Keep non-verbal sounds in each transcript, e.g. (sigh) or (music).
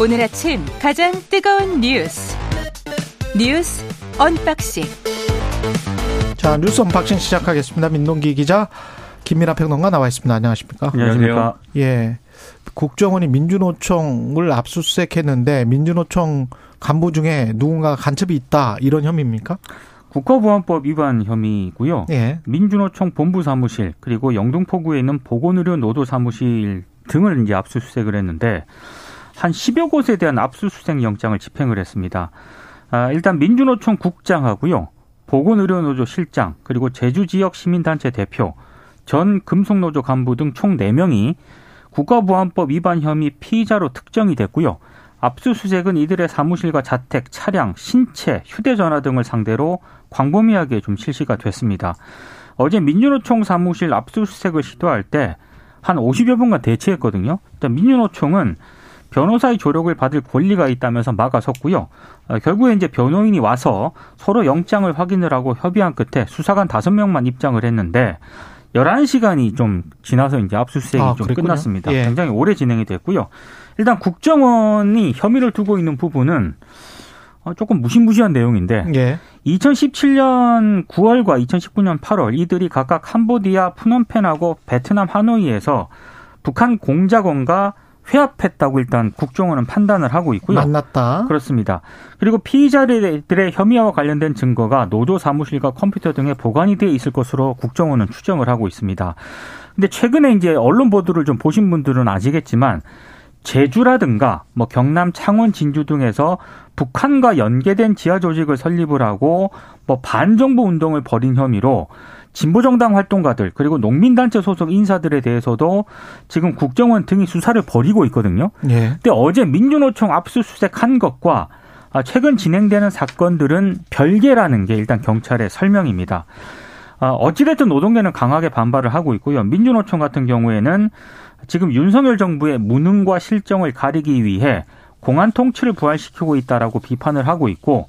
오늘 아침 가장 뜨거운 뉴스 뉴스 unboxing 자 뉴스 unboxing 시작하겠습니다. 민동기 기자 김민아 평론가 나와 있습니다. 안녕하십니까? 안녕하십니까? 예. 국정원이 민주노총을 압수수색했는데 민주노총 간부 중에 누군가 간첩이 있다 이런 혐의입니까? 국가보안법 위반 혐의고요. 예. 민주노총 본부 사무실 그리고 영등포구에 있는 보건의료 노조 사무실 등을 이제 압수수색을 했는데 한 10여 곳에 대한 압수수색 영장을 집행을 했습니다. 아, 일단 민주노총 국장하고요. 보건의료노조 실장 그리고 제주 지역 시민단체 대표 전 금속노조 간부 등 총 4명이 국가보안법 위반 혐의 피의자로 특정이 됐고요. 압수수색은 이들의 사무실과 자택, 차량, 신체, 휴대전화 등을 상대로 광범위하게 좀 실시가 됐습니다. 어제 민주노총 사무실 압수수색을 시도할 때 한 50여 분간 대치했거든요. 일단 민주노총은 변호사의 조력을 받을 권리가 있다면서 막아섰고요. 어, 결국에 이제 변호인이 와서 서로 영장을 확인을 하고 협의한 끝에 수사관 5명만 입장을 했는데 11시간이 좀 지나서 이제 압수수색이 아, 좀 그랬군요. 끝났습니다. 예. 굉장히 오래 진행이 됐고요. 일단 국정원이 혐의를 두고 있는 부분은 어, 조금 무시무시한 내용인데 예. 2017년 9월과 2019년 8월 이들이 각각 캄보디아 푸놈펜하고 베트남 하노이에서 북한 공작원과 회합했다고 일단 국정원은 판단을 하고 있고요. 만났다. 그렇습니다. 그리고 피의자들의 혐의와 관련된 증거가 노조 사무실과 컴퓨터 등에 보관이 돼 있을 것으로 국정원은 추정을 하고 있습니다. 근데 최근에 이제 언론 보도를 좀 보신 분들은 아시겠지만 제주라든가 뭐 경남 창원 진주 등에서 북한과 연계된 지하 조직을 설립을 하고 뭐 반정부 운동을 벌인 혐의로 진보정당 활동가들 그리고 농민단체 소속 인사들에 대해서도 지금 국정원 등이 수사를 벌이고 있거든요. 예. 근데 어제 민주노총 압수수색한 것과 아, 최근 진행되는 사건들은 별개라는 게 일단 경찰의 설명입니다. 아, 어찌됐든 노동계는 강하게 반발을 하고 있고요. 민주노총 같은 경우에는 지금 윤석열 정부의 무능과 실정을 가리기 위해 공안 통치를 부활시키고 있다라고 비판을 하고 있고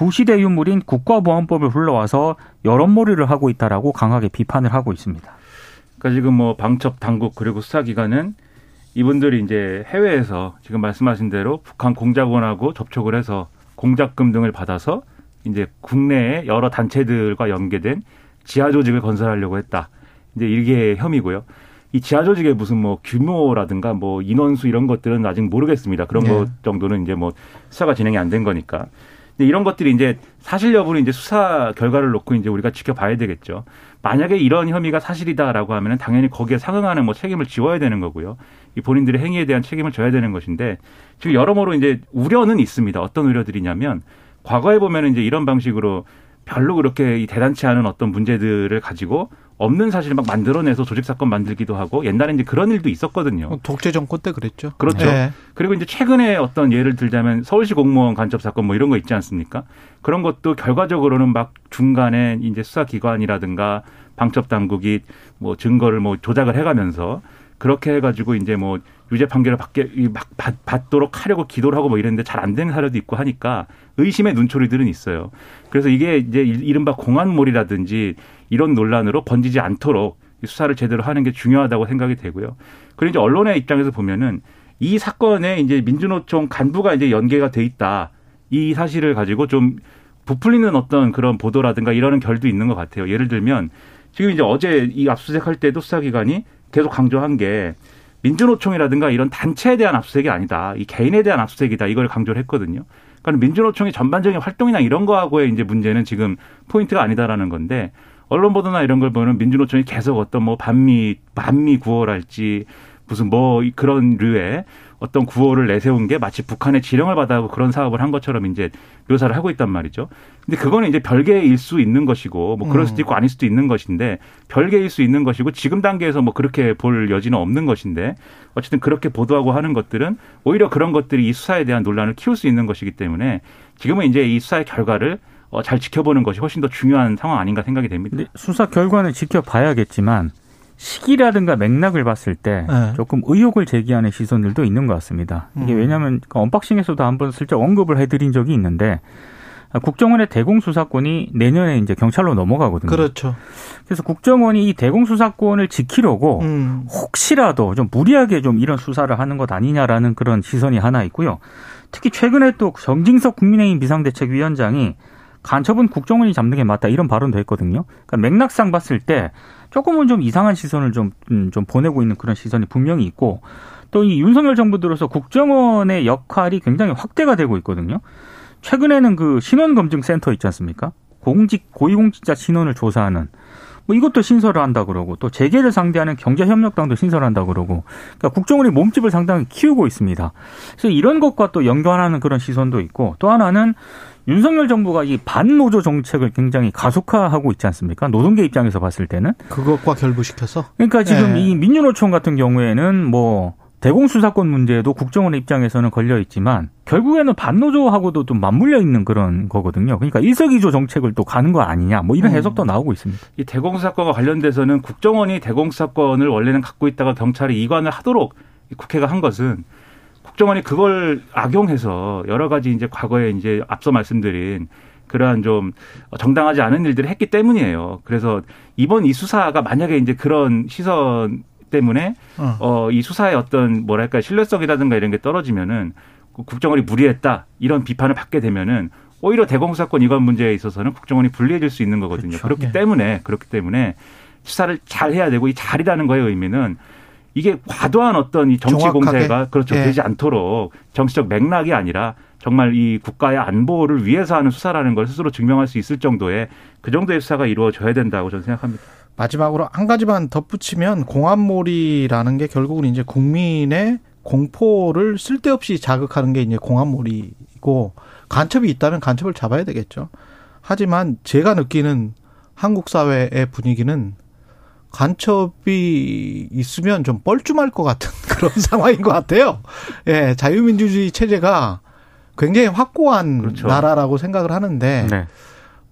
구시대 유물인 국가보안법을 불러와서 여론몰이를 하고 있다라고 강하게 비판을 하고 있습니다. 그러니까 지금 뭐 방첩 당국 그리고 수사기관은 이분들이 이제 해외에서 지금 말씀하신 대로 북한 공작원하고 접촉을 해서 공작금 등을 받아서 이제 국내의 여러 단체들과 연계된 지하 조직을 건설하려고 했다. 이제 이게 혐의고요. 이 지하 조직의 무슨 뭐 규모라든가 뭐 인원수 이런 것들은 아직 모르겠습니다. 그런 네. 것 정도는 이제 뭐 수사가 진행이 안 된 거니까. 이런 것들이 이제 사실 여부는 이제 수사 결과를 놓고 이제 우리가 지켜봐야 되겠죠. 만약에 이런 혐의가 사실이다라고 하면은 당연히 거기에 상응하는 뭐 책임을 지워야 되는 거고요. 이 본인들의 행위에 대한 책임을 져야 되는 것인데 지금 여러모로 이제 우려는 있습니다. 어떤 우려들이냐면 과거에 보면은 이제 이런 방식으로 별로 그렇게 이 대단치 않은 어떤 문제들을 가지고 없는 사실을 막 만들어내서 조직 사건 만들기도 하고 옛날에 이제 그런 일도 있었거든요. 독재 정권 때 그랬죠. 그렇죠. 예. 그리고 이제 최근에 어떤 예를 들자면 서울시 공무원 간첩 사건 뭐 이런 거 있지 않습니까? 그런 것도 결과적으로는 막 중간에 이제 수사기관이라든가 방첩 당국이 뭐 증거를 뭐 조작을 해가면서 그렇게 해가지고 이제 뭐 유죄 판결을 받게 이막 받, 받도록 하려고 기도를 하고 뭐 이랬는데 잘 안 되는 사례도 있고 하니까 의심의 눈초리들은 있어요. 그래서 이게 이제 이른바 공안몰이라든지 이런 논란으로 번지지 않도록 이 수사를 제대로 하는 게 중요하다고 생각이 되고요. 그리고 이제 언론의 입장에서 보면은 이 사건에 이제 민주노총 간부가 이제 연계가 돼 있다. 이 사실을 가지고 좀 부풀리는 어떤 그런 보도라든가 이러는 결도 있는 것 같아요. 예를 들면 지금 이제 어제 이 압수수색할 때도 수사기관이 계속 강조한 게 민주노총이라든가 이런 단체에 대한 압수수색이 아니다. 이 개인에 대한 압수수색이다. 이걸 강조를 했거든요. 그러니까 민주노총의 전반적인 활동이나 이런 거하고의 이제 문제는 지금 포인트가 아니다라는 건데 언론 보도나 이런 걸 보면 민주노총이 계속 어떤 뭐 반미 반미 구호랄지 무슨 뭐 그런 류의 어떤 구호를 내세운 게 마치 북한의 지령을 받아고 그런 사업을 한 것처럼 이제 묘사를 하고 있단 말이죠. 근데 그거는 이제 별개일 수 있는 것이고 뭐 그럴 수도 있고 아닐 수도 있는 것인데 별개일 수 있는 것이고 지금 단계에서 뭐 그렇게 볼 여지는 없는 것인데 어쨌든 그렇게 보도하고 하는 것들은 오히려 그런 것들이 이 수사에 대한 논란을 키울 수 있는 것이기 때문에 지금은 이제 이 수사의 결과를 어, 잘 지켜보는 것이 훨씬 더 중요한 상황 아닌가 생각이 됩니다. 수사 결과는 지켜봐야겠지만 시기라든가 맥락을 봤을 때 네. 조금 의혹을 제기하는 시선들도 있는 것 같습니다. 이게 음. 왜냐하면 그 언박싱에서도 한번 슬쩍 언급을 해드린 적이 있는데 국정원의 대공 수사권이 내년에 이제 경찰로 넘어가거든요. 그렇죠. 그래서 국정원이 이 대공 수사권을 지키려고 음. 혹시라도 좀 무리하게 좀 이런 수사를 하는 것 아니냐라는 그런 시선이 하나 있고요. 특히 최근에 또 정진석 국민의힘 비상대책위원장이 간첩은 국정원이 잡는 게 맞다 이런 발언도 했거든요. 그러니까 맥락상 봤을 때 조금은 좀 이상한 시선을 좀, 음, 좀 보내고 있는 그런 시선이 분명히 있고 또 이 윤석열 정부 들어서 국정원의 역할이 굉장히 확대가 되고 있거든요. 최근에는 그 신원검증센터 있지 않습니까? 공직, 고위공직자 신원을 조사하는 뭐 이것도 신설을 한다 그러고 또 재계를 상대하는 경제협력당도 신설한다 그러고 그러니까 국정원이 몸집을 상당히 키우고 있습니다. 그래서 이런 것과 또 연관하는 그런 시선도 있고 또 하나는 윤석열 정부가 이 반노조 정책을 굉장히 가속화하고 있지 않습니까? 노동계 입장에서 봤을 때는 그것과 결부시켜서 그러니까 지금 네. 이 민주노총 같은 경우에는 뭐 대공수사권 문제도 국정원의 입장에서는 걸려 있지만 결국에는 반노조하고도 좀 맞물려 있는 그런 거거든요. 그러니까 일석이조 정책을 또 가는 거 아니냐 뭐 이런 음. 해석도 나오고 있습니다. 이 대공수사권과 관련돼서는 국정원이 대공수사권을 원래는 갖고 있다가 경찰이 이관을 하도록 국회가 한 것은 국정원이 그걸 악용해서 여러 가지 이제 과거에 이제 앞서 말씀드린 그러한 좀 정당하지 않은 일들을 했기 때문이에요. 그래서 이번 이 수사가 만약에 이제 그런 시선 때문에 어. 어, 이 수사의 어떤 뭐랄까 신뢰성이라든가 이런 게 떨어지면은 국정원이 무리했다 이런 비판을 받게 되면은 오히려 대공사건 이관 문제에 있어서는 국정원이 불리해질 수 있는 거거든요. 그렇죠. 그렇기 네. 때문에 그렇기 때문에 수사를 잘 해야 되고 이 잘이라는 거의 의미는 이게 과도한 어떤 이 정치 공세가 그렇죠 예. 되지 않도록 정치적 맥락이 아니라 정말 이 국가의 안보를 위해서 하는 수사라는 걸 스스로 증명할 수 있을 정도의 그 정도의 수사가 이루어져야 된다고 저는 생각합니다. 마지막으로 한 가지만 덧붙이면 공안몰이라는 게 결국은 이제 국민의 공포를 쓸데없이 자극하는 게 이제 공안몰이고 간첩이 있다면 간첩을 잡아야 되겠죠. 하지만 제가 느끼는 한국 사회의 분위기는 간첩이 있으면 좀 뻘쭘할 것 같은 (laughs) 그런 상황인 것 같아요. 예, 자유민주주의 체제가 굉장히 확고한 그렇죠. 나라라고 생각을 하는데, 네.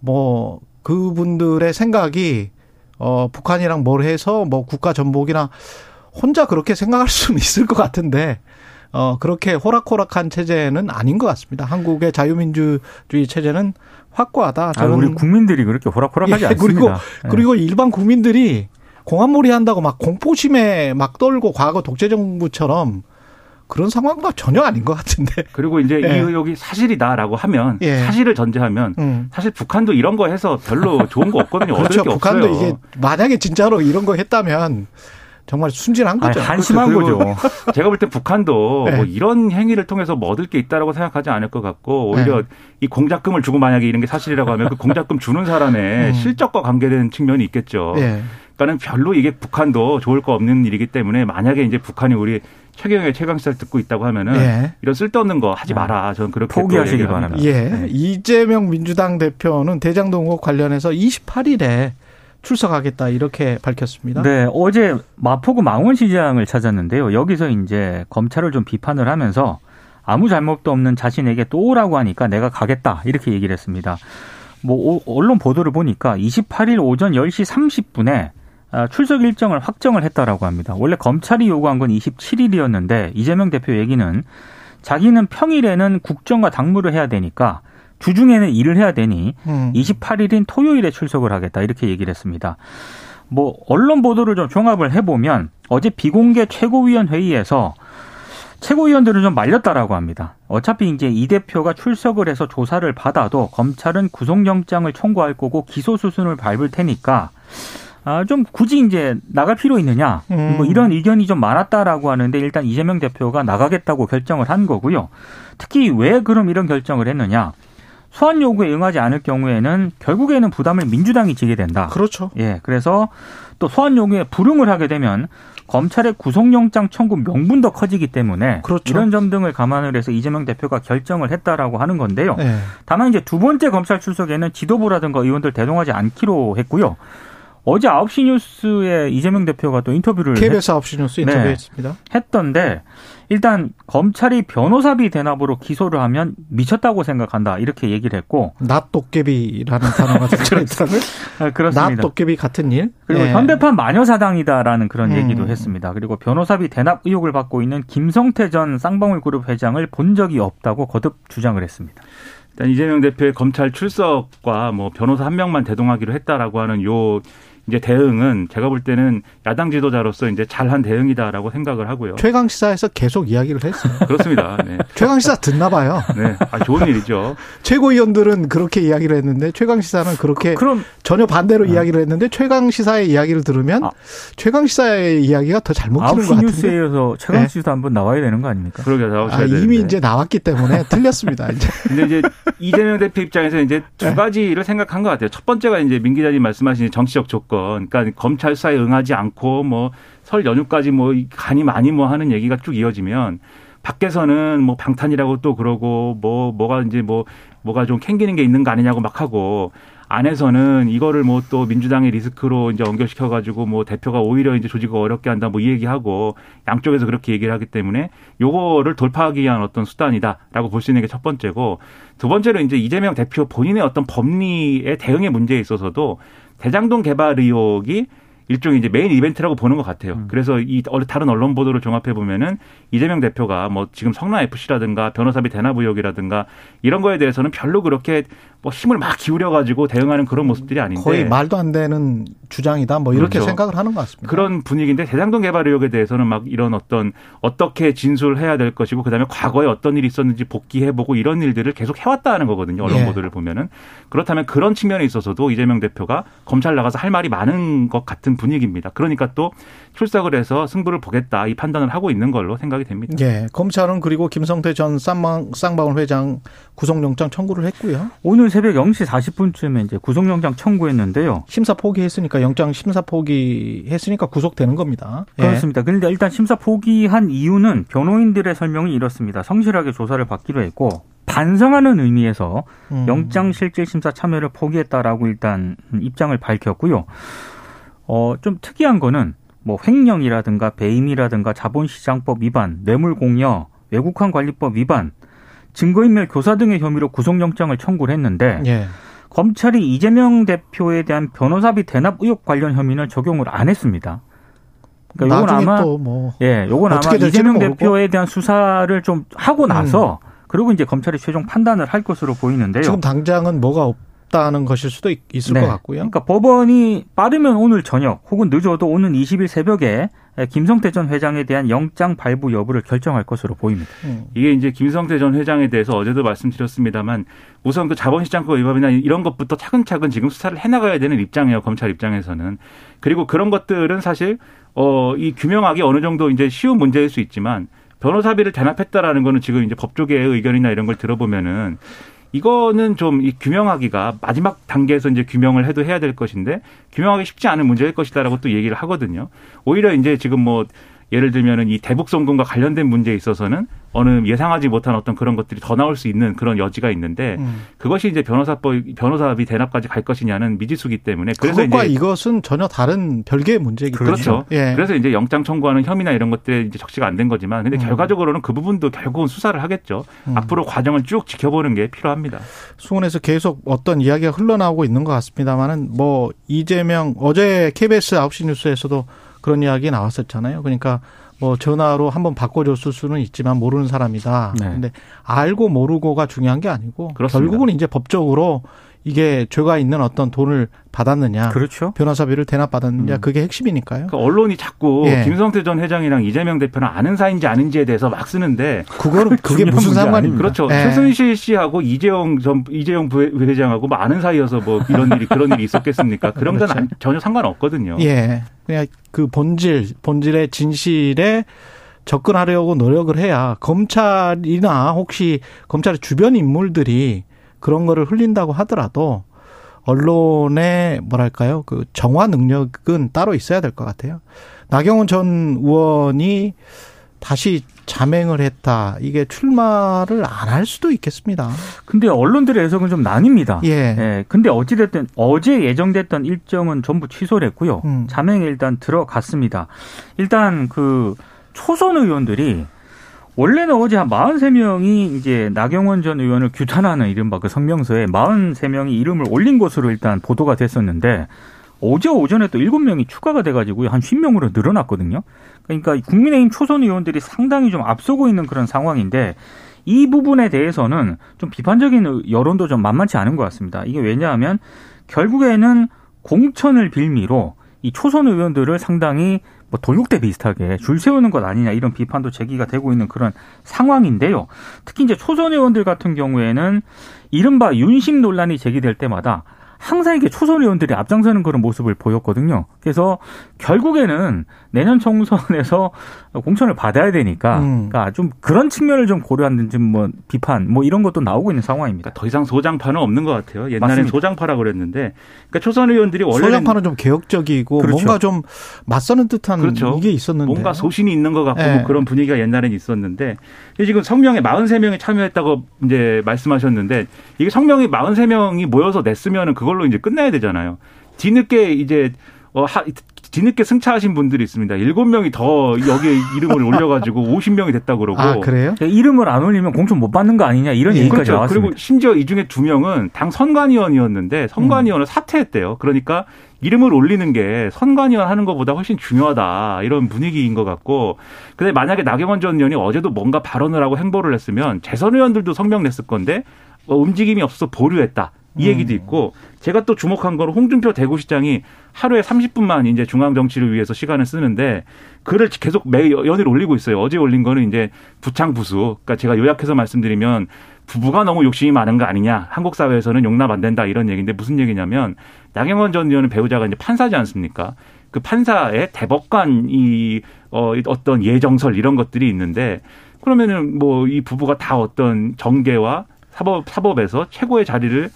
뭐, 그분들의 생각이 어, 북한이랑 뭘 해서 뭐 국가 전복이나 혼자 그렇게 생각할 수는 (laughs) 있을 것 같은데, 어, 그렇게 호락호락한 체제는 아닌 것 같습니다. 한국의 자유민주주의 체제는 확고하다. 저는 아, 우리 국민들이 그렇게 호락호락하지 예, 않습니다. 그리고, 예. 그리고 일반 국민들이 공안몰이 한다고 막 공포심에 막 떨고 과거 독재 정부처럼 그런 상황과 전혀 아닌 것 같은데. 그리고 이제 (laughs) 예. 이 의혹이 사실이다라고 하면 예. 사실을 전제하면 음. 사실 북한도 이런 거 해서 별로 좋은 거 없거든요. 그렇죠. 북한도 없어요. 이게 만약에 진짜로 이런 거 했다면 정말 순진한 거죠. 아니, 한심한 그렇죠. 거죠. (laughs) 제가 볼 때 북한도 네. 뭐 이런 행위를 통해서 뭐 얻을 게 있다라고 생각하지 않을 것 같고 오히려 네. 이 공작금을 주고 만약에 이런 게 사실이라고 하면 그 공작금 주는 사람의 (laughs) 음. 실적과 관계된 측면이 있겠죠. 네. 그러니까는 별로 이게 북한도 좋을 거 없는 일이기 때문에 만약에 이제 북한이 우리 최경영의 최강시사를 듣고 있다고 하면은 예. 이런 쓸데없는 거 하지 마라. 저는 그렇게 포기하시기 바랍니다. 예. 네. 이재명 민주당 대표는 대장동 의혹 관련해서 28일에 출석하겠다 이렇게 밝혔습니다. 네, 어제 마포구 망원시장을 찾았는데요. 여기서 이제 검찰을 좀 비판을 하면서 아무 잘못도 없는 자신에게 또 오라고 하니까 내가 가겠다 이렇게 얘기를 했습니다. 뭐 언론 보도를 보니까 28일 오전 10시 30분에 아, 출석 일정을 확정을 했다라고 합니다. 원래 검찰이 요구한 건 27일이었는데 이재명 대표 얘기는 자기는 평일에는 국정과 당무를 해야 되니까 주중에는 일을 해야 되니 음. 28일인 토요일에 출석을 하겠다 이렇게 얘기를 했습니다. 뭐 언론 보도를 좀 종합을 해보면 어제 비공개 최고위원 회의에서 최고위원들은 좀 말렸다라고 합니다. 어차피 이제 이 대표가 출석을 해서 조사를 받아도 검찰은 구속영장을 청구할 거고 기소 수순을 밟을 테니까 아, 좀 굳이 이제 나갈 필요 있느냐. 음. 뭐 이런 의견이 좀 많았다라고 하는데 일단 이재명 대표가 나가겠다고 결정을 한 거고요. 특히 왜 그럼 이런 결정을 했느냐. 소환 요구에 응하지 않을 경우에는 결국에는 부담을 민주당이 지게 된다. 그렇죠. 예. 그래서 또 소환 요구에 불응을 하게 되면 검찰의 구속영장 청구 명분도 커지기 때문에 그렇죠. 이런 점 등을 감안을 해서 이재명 대표가 결정을 했다라고 하는 건데요. 네. 다만 이제 두 번째 검찰 출석에는 지도부라든가 의원들 대동하지 않기로 했고요. 어제 9시 뉴스에 이재명 대표가 또 인터뷰를 KBS 9시 뉴스 인터뷰했습니다. 네, 했던데 일단 검찰이 변호사비 대납으로 기소를 하면 미쳤다고 생각한다 이렇게 얘기를 했고 낫 도깨비라는 단어가 (laughs) 들어있더라고요. 네, 그렇습니다. 낫 도깨비 같은 일. 그리고 네. 현대판 마녀사당이다라는 그런 음. 얘기도 했습니다. 그리고 변호사비 대납 의혹을 받고 있는 김성태 전 쌍방울그룹 회장을 본 적이 없다고 거듭 주장을 했습니다. 일단 이재명 대표의 검찰 출석과 뭐 변호사 한 명만 대동하기로 했다라고 하는 요 이제 대응은 제가 볼 때는 야당 지도자로서 이제 잘한 대응이다라고 생각을 하고요. 최강 시사에서 계속 이야기를 했어요. 그렇습니다. 네. (laughs) 최강 시사 듣나 봐요. 네, 아, 좋은 일이죠. (laughs) 최고위원들은 그렇게 이야기를 했는데 최강 시사는 그렇게 그, 럼 전혀 반대로 네. 이야기를 했는데 최강 시사의 이야기를 들으면 아. 최강 시사의 이야기가 더 잘 먹히는 것 같은데. 뉴스에서 최강 네. 시사 네. 한번 나와야 되는 거 아닙니까? 그러게 나오셔야 아, 이미 되는데. 이제 나왔기 때문에 (laughs) 틀렸습니다. 이제. 근데 이제 이재명 대표 입장에서 이제 두 네. 가지를 생각한 것 같아요. 첫 번째가 이제 민 기자님 말씀하신 정치적 조건, 그러니까 검 검찰 수사에 응하지 않고 뭐 설 연휴까지 뭐 간이 많이 뭐 하는 얘기가 쭉 이어지면 밖에서는 뭐 방탄이라고 또 그러고 뭐 뭐가 이제 뭐 뭐가 좀 캥기는 게 있는 거 아니냐고 막 하고 안에서는 이거를 뭐 또 민주당의 리스크로 이제 연결시켜 가지고 뭐 대표가 오히려 이제 조직을 어렵게 한다 뭐 이 얘기하고 양쪽에서 그렇게 얘기를 하기 때문에 요거를 돌파하기 위한 어떤 수단이다라고 볼 수 있는 게 첫 번째고 두 번째로 이제 이재명 대표 본인의 어떤 법리의 대응의 문제에 있어서도 대장동 개발 의혹이 일종의 이제 메인 이벤트라고 보는 것 같아요. 음. 그래서 이 다른 언론 보도를 종합해 보면은 이재명 대표가 뭐 지금 성남 FC라든가 변호사비 대납 의혹이라든가 이런 거에 대해서는 별로 그렇게 뭐 힘을 막 기울여 가지고 대응하는 그런 모습들이 아닌데 거의 말도 안 되는 주장이다 뭐 이렇게 그렇죠. 생각을 하는 것 같습니다. 그런 분위기인데 대장동 개발 의혹에 대해서는 막 이런 어떤 어떻게 진술해야 될 것이고 그다음에 과거에 어떤 일이 있었는지 복귀해 보고 이런 일들을 계속 해왔다는 거거든요. 언론 예. 보도를 보면은 그렇다면 그런 측면에 있어서도 이재명 대표가 검찰 나가서 할 말이 많은 것 같은 분위기입니다. 그러니까 또 출석을 해서 승부를 보겠다 이 판단을 하고 있는 걸로 생각이 됩니다. 예. 검찰은 그리고 김성태 전 쌍방, 쌍방울 회장 구속영장 청구를 했고요. 오늘 새벽 0시 40분쯤에 이제 구속영장 청구했는데요. 심사 포기했으니까 영장 심사 포기했으니까 구속되는 겁니다. 예. 그렇습니다. 그런데 일단 심사 포기한 이유는 변호인들의 설명이 이렇습니다. 성실하게 조사를 받기로 했고 반성하는 의미에서 음. 영장 실질 심사 참여를 포기했다라고 일단 입장을 밝혔고요. 어, 좀 특이한 거는 뭐 횡령이라든가 배임이라든가 자본시장법 위반, 뇌물공여, 외국환 관리법 위반, 증거인멸 교사 등의 혐의로 구속영장을 청구를 했는데 예. 검찰이 이재명 대표에 대한 변호사비 대납 의혹 관련 혐의는 적용을 안 했습니다. 그러니까 요건 아마 뭐 예, 요건 아마 이재명 모르고. 대표에 대한 수사를 좀 하고 나서 음. 그리고 이제 검찰이 최종 판단을 할 것으로 보이는데요. 지금 당장은 뭐가 없 없다는 것일 수도 있을 네. 것 같고요. 그러니까 법원이 빠르면 오늘 저녁 혹은 늦어도 오는 20일 새벽에 김성태 전 회장에 대한 영장 발부 여부를 결정할 것으로 보입니다. 음. 이게 이제 김성태 전 회장에 대해서 어제도 말씀드렸습니다만 우선 그 자본시장법 위반이나 이런 것부터 차근차근 지금 수사를 해나가야 되는 입장이에요. 검찰 입장에서는. 그리고 그런 것들은 사실 어, 이 규명하기 어느 정도 이제 쉬운 문제일 수 있지만 변호사비를 대납했다라는 거는 지금 이제 법조계의 의견이나 이런 걸 들어보면은 이거는 좀 이 규명하기가 마지막 단계에서 이제 규명을 해도 해야 될 것인데 규명하기 쉽지 않은 문제일 것이다라고 또 얘기를 하거든요. 오히려 이제 지금 뭐 예를 들면은 이 대북 송금과 관련된 문제에 있어서는 어느 예상하지 못한 어떤 그런 것들이 더 나올 수 있는 그런 여지가 있는데 음. 그것이 이제 변호사법 변호사비 대납까지 갈 것이냐는 미지수기 때문에 그래서 그것과 이제 이것은 전혀 다른 별개의 문제이기 때문에 그렇죠. 예. 그래서 이제 영장 청구하는 혐의나 이런 것들에 이제 적시가 안 된 거지만 근데 음. 결과적으로는 그 부분도 결국은 수사를 하겠죠. 음. 앞으로 과정을 쭉 지켜보는 게 필요합니다. 수원에서 계속 어떤 이야기가 흘러나오고 있는 것 같습니다만은 뭐 이재명 어제 KBS 9시 뉴스에서도 그런 이야기 나왔었잖아요. 그러니까 뭐 전화로 한번 바꿔줬을 수는 있지만 모르는 사람이다. 네. 근데 알고 모르고가 중요한 게 아니고 그렇습니다. 결국은 이제 법적으로 이게 죄가 있는 어떤 돈을 받았느냐, 그렇죠. 변호사비를 대납받았느냐, 음. 그게 핵심이니까요. 그러니까 언론이 자꾸 예. 김성태 전 회장이랑 이재명 대표는 아는 사이인지 아닌지에 대해서 막 쓰는데 그거는 그게 무슨 상관입니까? 그렇죠. 예. 최순실 씨하고 이재용 전 이재용 부회장하고 뭐 아는 사이여서 뭐 이런 일이 그런 일이 있었겠습니까? 그런 그렇죠. 건 전혀 상관없거든요. 예, 그냥 그 본질 본질의 진실에 접근하려고 노력을 해야 검찰이나 혹시 검찰의 주변 인물들이 그런 거를 흘린다고 하더라도 언론의 뭐랄까요 그 정화 능력은 따로 있어야 될 것 같아요. 나경원 전 의원이 다시 자맹을 했다. 이게 출마를 안 할 수도 있겠습니다. 근데 언론들의 해석은 좀 나뉩니다. 예. 예. 근데 어찌됐든 어제 예정됐던 일정은 전부 취소를 했고요. 음. 자맹에 일단 들어갔습니다. 일단 그 초선 의원들이 원래는 어제 한 43명이 이제 나경원 전 의원을 규탄하는 이른바 그 성명서에 43명이 이름을 올린 것으로 일단 보도가 됐었는데 어제 오전에 또 7명이 추가가 돼가지고 한 10명으로 늘어났거든요. 그러니까 국민의힘 초선 의원들이 상당히 좀 앞서고 있는 그런 상황인데 이 부분에 대해서는 좀 비판적인 여론도 좀 만만치 않은 것 같습니다. 이게 왜냐하면 결국에는 공천을 빌미로 이 초선 의원들을 상당히 뭐 돌격대 비슷하게 줄 세우는 것 아니냐 이런 비판도 제기가 되고 있는 그런 상황인데요. 특히 이제 초선 의원들 같은 경우에는 이른바 윤심 논란이 제기될 때마다 항상 이게 초선 의원들이 앞장서는 그런 모습을 보였거든요. 그래서 결국에는 내년 총선에서 (laughs) 공천을 받아야 되니까 음. 그러니까 좀 그런 측면을 좀 고려하는 좀뭐 비판 뭐 이런 것도 나오고 있는 상황입니다. 그러니까 더 이상 소장파는 없는 것 같아요. 옛날엔 소장파라 그랬는데 그러니까 초선 의원들이 원래 소장파는 좀 개혁적이고 그렇죠. 뭔가 좀 맞서는 듯한 그렇죠. 이게 있었는데 뭔가 소신이 있는 것 같고 네. 뭐 그런 분위기가 옛날엔 있었는데 지금 성명에 43명이 참여했다고 이제 말씀하셨는데 이게 성명이 43명이 모여서 냈으면은 그 걸로 이제 끝내야 되잖아요. 뒤늦게 이제 어, 하, 뒤늦게 승차하신 분들이 있습니다. 일곱 명이 더 여기에 이름을 올려가지고 (laughs) 50명이 됐다고 그러고. 아, 그래요? 이름을 안 올리면 공천 못 받는 거 아니냐 이런 예, 얘기까지 그렇죠. 나왔습니다. 그리고 심지어 이 중에 두 명은 당 선관위원이었는데 선관위원을 음. 사퇴했대요. 그러니까 이름을 올리는 게 선관위원 하는 것보다 훨씬 중요하다 이런 분위기인 것 같고 근데 만약에 나경원 전 의원이 어제도 뭔가 발언을 하고 행보를 했으면 재선 의원들도 성명 냈을 건데 어, 움직임이 없어서 보류했다. 이 얘기도 음. 있고 제가 또 주목한 건 홍준표 대구시장이 하루에 30분만 이제 중앙 정치를 위해서 시간을 쓰는데 글을 계속 매 연일 올리고 있어요. 어제 올린 거는 이제 부창 부수. 그러니까 제가 요약해서 말씀드리면 부부가 너무 욕심이 많은 거 아니냐. 한국 사회에서는 용납 안 된다 이런 얘기인데 무슨 얘기냐면 나경원 전 의원은 배우자가 이제 판사지 않습니까? 그 판사의 대법관 이 어, 어떤 예정설 이런 것들이 있는데 그러면은 뭐 이 부부가 다 어떤 정계와 사법 사법에서 최고의 자리를 예,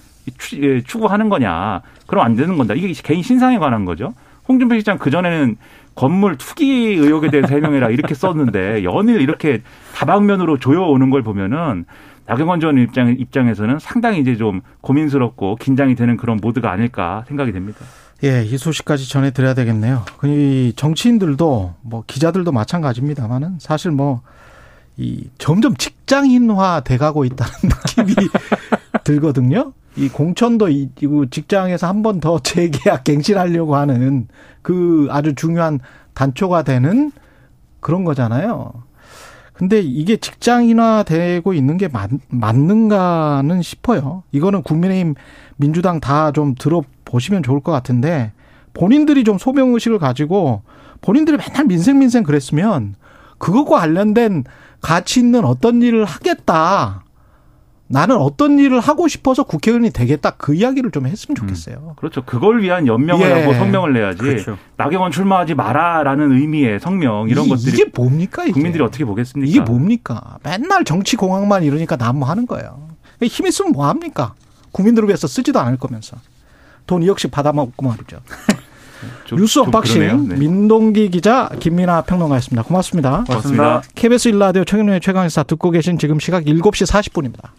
추구하는 거냐. 그럼 안 되는 건다. 이게 개인 신상에 관한 거죠. 홍준표 시장 그전에는 건물 투기 의혹에 대해서 해명해라 이렇게 썼는데 연일 이렇게 다방면으로 조여오는 걸 보면은 나경원 전 입장, 입장에서는 상당히 이제 좀 고민스럽고 긴장이 되는 그런 모드가 아닐까 생각이 됩니다. 예, 이 소식까지 전해드려야 되겠네요. 이 정치인들도 뭐 기자들도 마찬가지입니다만은 사실 뭐 이 점점 직장인화 돼가고 있다는 (laughs) 느낌이 들거든요. 이 공천도 이 직장에서 한 번 더 (laughs) 재계약 갱신하려고 하는 그 아주 중요한 단초가 되는 그런 거잖아요. 근데 이게 직장인화 되고 있는 게 맞, 맞는가는 싶어요. 이거는 국민의힘 민주당 다 좀 들어보시면 좋을 것 같은데 본인들이 좀 소명의식을 가지고 본인들이 맨날 민생민생 그랬으면 그것과 관련된 가치 있는 어떤 일을 하겠다. 나는 어떤 일을 하고 싶어서 국회의원이 되겠다 그 이야기를 좀 했으면 좋겠어요. 음. 그렇죠. 그걸 위한 연명을 예. 하고 성명을 내야지. 그렇죠. 나경원 출마하지 마라라는 의미의 성명 이런 이, 것들이 이게 뭡니까? 이게? 국민들이 어떻게 보겠습니까? 이게 뭡니까? 맨날 정치 공학만 이러니까 난무하는 거예요. 힘 있으면 뭐 합니까? 국민들을 위해서 쓰지도 않을 거면서 돈 2억씩 받아먹고 말이죠. (laughs) 좀, 뉴스 unboxing 네. 민동기 기자 김민아 평론가였습니다. 고맙습니다. 고맙습니다. KBS 1라디오 최경영의 최강시사 듣고 계신 지금 시각 7시 40분입니다.